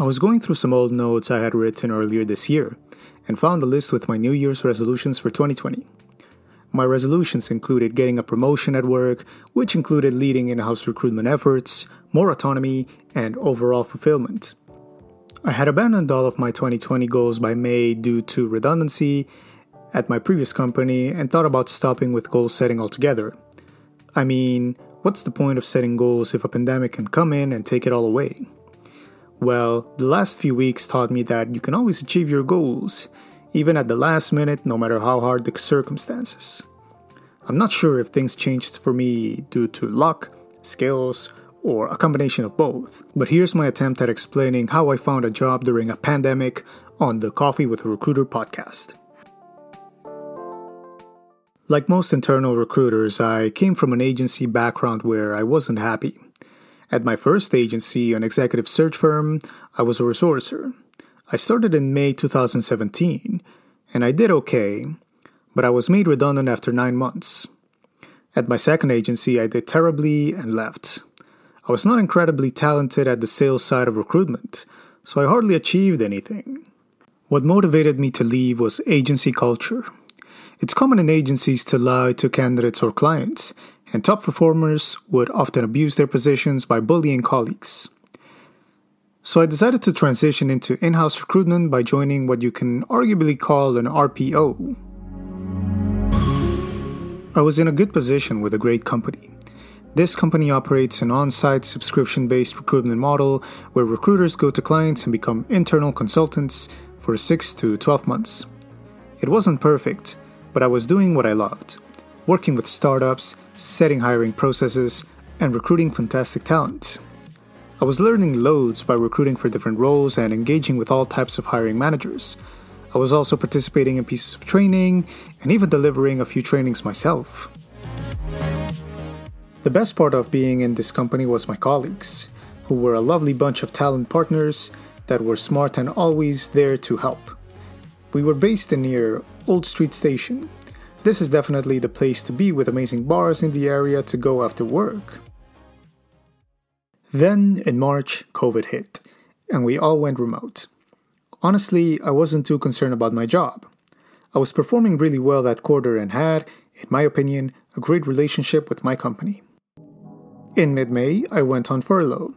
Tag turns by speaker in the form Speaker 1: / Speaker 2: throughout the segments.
Speaker 1: I was going through some old notes I had written earlier this year and found a list with my New Year's resolutions for 2020. My resolutions included getting a promotion at work, which included leading in house recruitment efforts, more autonomy, and overall fulfillment. I had abandoned all of my 2020 goals by May due to redundancy at my previous company and thought about stopping with goal setting altogether. I mean, what's the point of setting goals if a pandemic can come in and take it all away? Well, the last few weeks taught me that you can always achieve your goals, even at the last minute, no matter how hard the circumstances. I'm not sure if things changed for me due to luck, skills, or a combination of both, but here's my attempt at explaining how I found a job during a pandemic on the Coffee with a Recruiter podcast. Like most internal recruiters, I came from an agency background where I wasn't happy. At my first agency, an executive search firm, I was a resourcer. I started in May 2017, and I did okay, but I was made redundant after nine months. At my second agency, I did terribly and left. I was not incredibly talented at the sales side of recruitment, so I hardly achieved anything. What motivated me to leave was agency culture. It's common in agencies to lie to candidates or clients, and top performers would often abuse their positions by bullying colleagues. So I decided to transition into in house recruitment by joining what you can arguably call an RPO. I was in a good position with a great company. This company operates an on site subscription based recruitment model where recruiters go to clients and become internal consultants for 6 to 12 months. It wasn't perfect, but I was doing what I loved working with startups, setting hiring processes, and recruiting fantastic talent. I was learning loads by recruiting for different roles and engaging with all types of hiring managers. I was also participating in pieces of training and even delivering a few trainings myself. The best part of being in this company was my colleagues, who were a lovely bunch of talent partners that were smart and always there to help. We were based near Old Street Station, this is definitely the place to be with amazing bars in the area to go after work. Then, in March, COVID hit, and we all went remote. Honestly, I wasn't too concerned about my job. I was performing really well that quarter and had, in my opinion, a great relationship with my company. In mid May, I went on furlough.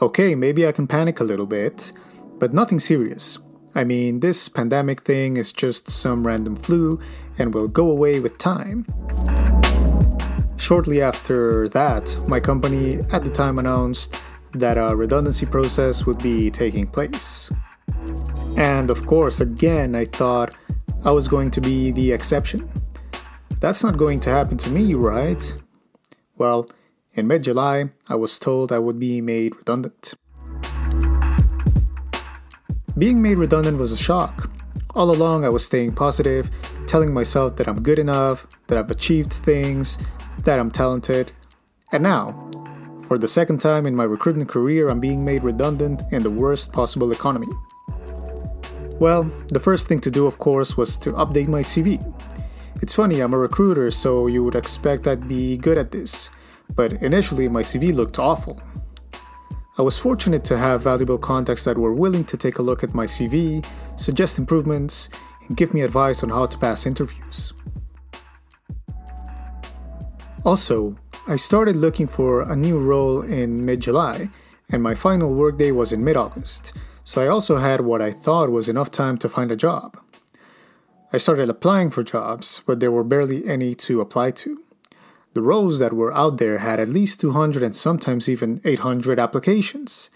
Speaker 1: Okay, maybe I can panic a little bit, but nothing serious. I mean, this pandemic thing is just some random flu and will go away with time. Shortly after that, my company at the time announced that a redundancy process would be taking place. And of course, again, I thought I was going to be the exception. That's not going to happen to me, right? Well, in mid July, I was told I would be made redundant. Being made redundant was a shock. All along, I was staying positive, telling myself that I'm good enough, that I've achieved things, that I'm talented. And now, for the second time in my recruitment career, I'm being made redundant in the worst possible economy. Well, the first thing to do, of course, was to update my CV. It's funny, I'm a recruiter, so you would expect I'd be good at this, but initially my CV looked awful. I was fortunate to have valuable contacts that were willing to take a look at my CV, suggest improvements, and give me advice on how to pass interviews. Also, I started looking for a new role in mid July, and my final workday was in mid August, so I also had what I thought was enough time to find a job. I started applying for jobs, but there were barely any to apply to. The roles that were out there had at least 200 and sometimes even 800 applications.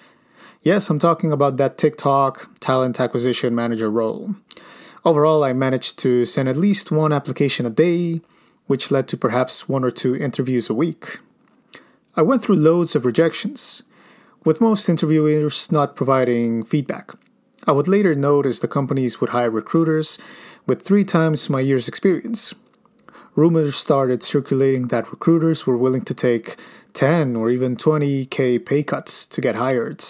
Speaker 1: Yes, I'm talking about that TikTok talent acquisition manager role. Overall, I managed to send at least one application a day, which led to perhaps one or two interviews a week. I went through loads of rejections, with most interviewers not providing feedback. I would later notice the companies would hire recruiters with three times my year's experience rumors started circulating that recruiters were willing to take 10 or even 20k pay cuts to get hired,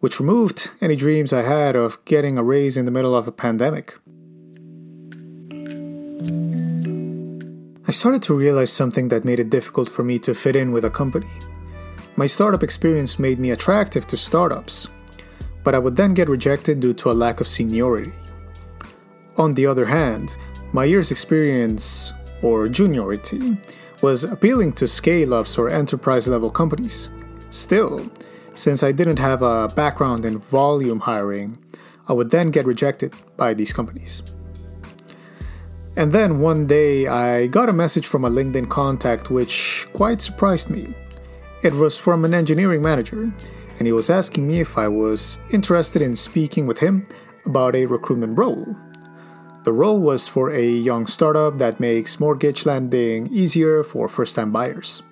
Speaker 1: which removed any dreams I had of getting a raise in the middle of a pandemic. I started to realize something that made it difficult for me to fit in with a company. My startup experience made me attractive to startups. but I would then get rejected due to a lack of seniority. On the other hand, my year's experience, or juniority, was appealing to scale ups or enterprise level companies. Still, since I didn't have a background in volume hiring, I would then get rejected by these companies. And then one day I got a message from a LinkedIn contact which quite surprised me. It was from an engineering manager, and he was asking me if I was interested in speaking with him about a recruitment role. The role was for a young startup that makes mortgage lending easier for first time buyers.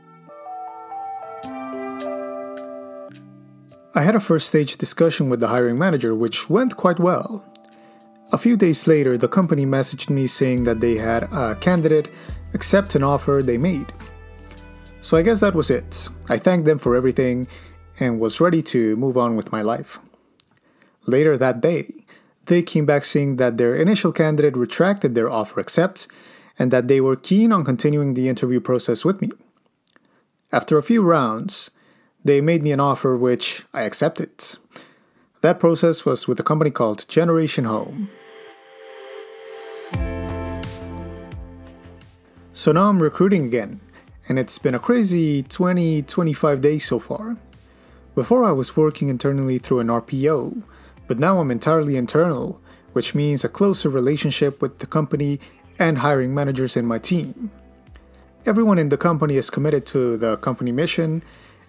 Speaker 1: I had a first stage discussion with the hiring manager, which went quite well. A few days later, the company messaged me saying that they had a candidate accept an offer they made. So I guess that was it. I thanked them for everything and was ready to move on with my life. Later that day, they came back saying that their initial candidate retracted their offer accept and that they were keen on continuing the interview process with me. After a few rounds, they made me an offer which I accepted. That process was with a company called Generation Home. So now I'm recruiting again, and it's been a crazy 20 25 days so far. Before I was working internally through an RPO, but now I'm entirely internal, which means a closer relationship with the company and hiring managers in my team. Everyone in the company is committed to the company mission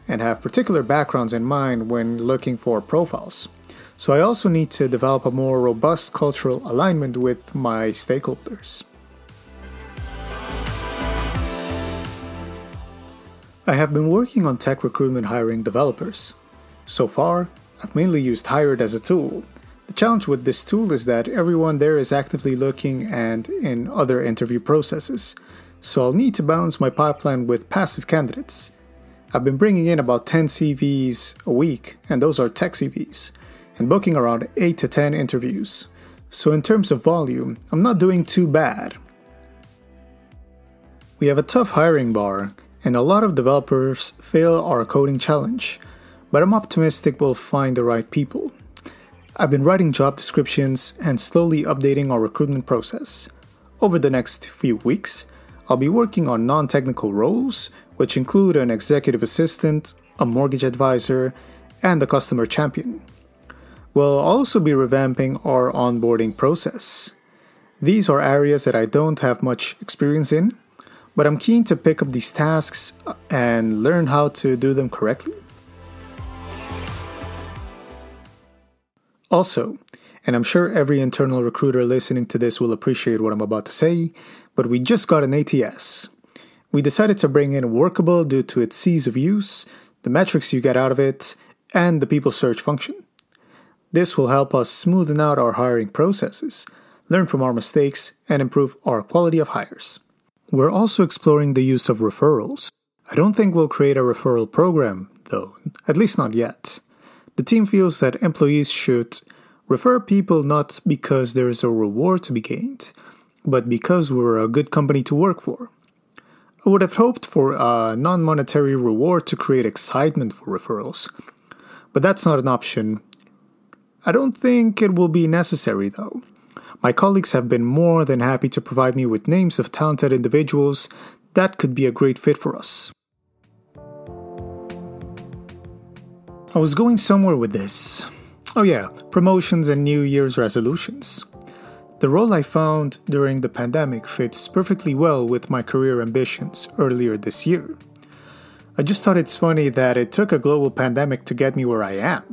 Speaker 1: and have particular backgrounds in mind when looking for profiles. So I also need to develop a more robust cultural alignment with my stakeholders. I have been working on tech recruitment hiring developers. So far, I've mainly used Hired as a tool. The challenge with this tool is that everyone there is actively looking and in other interview processes, so I'll need to balance my pipeline with passive candidates. I've been bringing in about 10 CVs a week, and those are tech CVs, and booking around 8 to 10 interviews. So, in terms of volume, I'm not doing too bad. We have a tough hiring bar, and a lot of developers fail our coding challenge, but I'm optimistic we'll find the right people. I've been writing job descriptions and slowly updating our recruitment process. Over the next few weeks, I'll be working on non technical roles, which include an executive assistant, a mortgage advisor, and a customer champion. We'll also be revamping our onboarding process. These are areas that I don't have much experience in, but I'm keen to pick up these tasks and learn how to do them correctly. Also, and I'm sure every internal recruiter listening to this will appreciate what I'm about to say, but we just got an ATS. We decided to bring in Workable due to its ease of use, the metrics you get out of it, and the people search function. This will help us smoothen out our hiring processes, learn from our mistakes, and improve our quality of hires. We're also exploring the use of referrals. I don't think we'll create a referral program, though, at least not yet. The team feels that employees should refer people not because there is a reward to be gained, but because we're a good company to work for. I would have hoped for a non monetary reward to create excitement for referrals, but that's not an option. I don't think it will be necessary, though. My colleagues have been more than happy to provide me with names of talented individuals that could be a great fit for us. I was going somewhere with this. Oh, yeah, promotions and New Year's resolutions. The role I found during the pandemic fits perfectly well with my career ambitions earlier this year. I just thought it's funny that it took a global pandemic to get me where I am.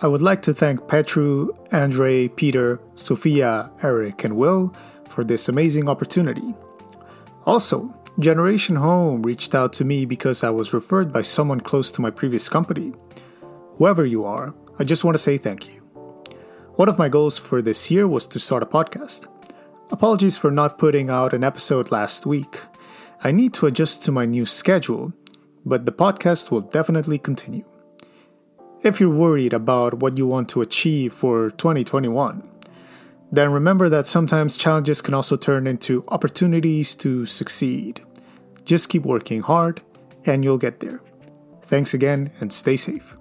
Speaker 1: I would like to thank Petru, Andre, Peter, Sophia, Eric, and Will for this amazing opportunity. Also, Generation Home reached out to me because I was referred by someone close to my previous company. Whoever you are, I just want to say thank you. One of my goals for this year was to start a podcast. Apologies for not putting out an episode last week. I need to adjust to my new schedule, but the podcast will definitely continue. If you're worried about what you want to achieve for 2021, then remember that sometimes challenges can also turn into opportunities to succeed. Just keep working hard and you'll get there. Thanks again and stay safe.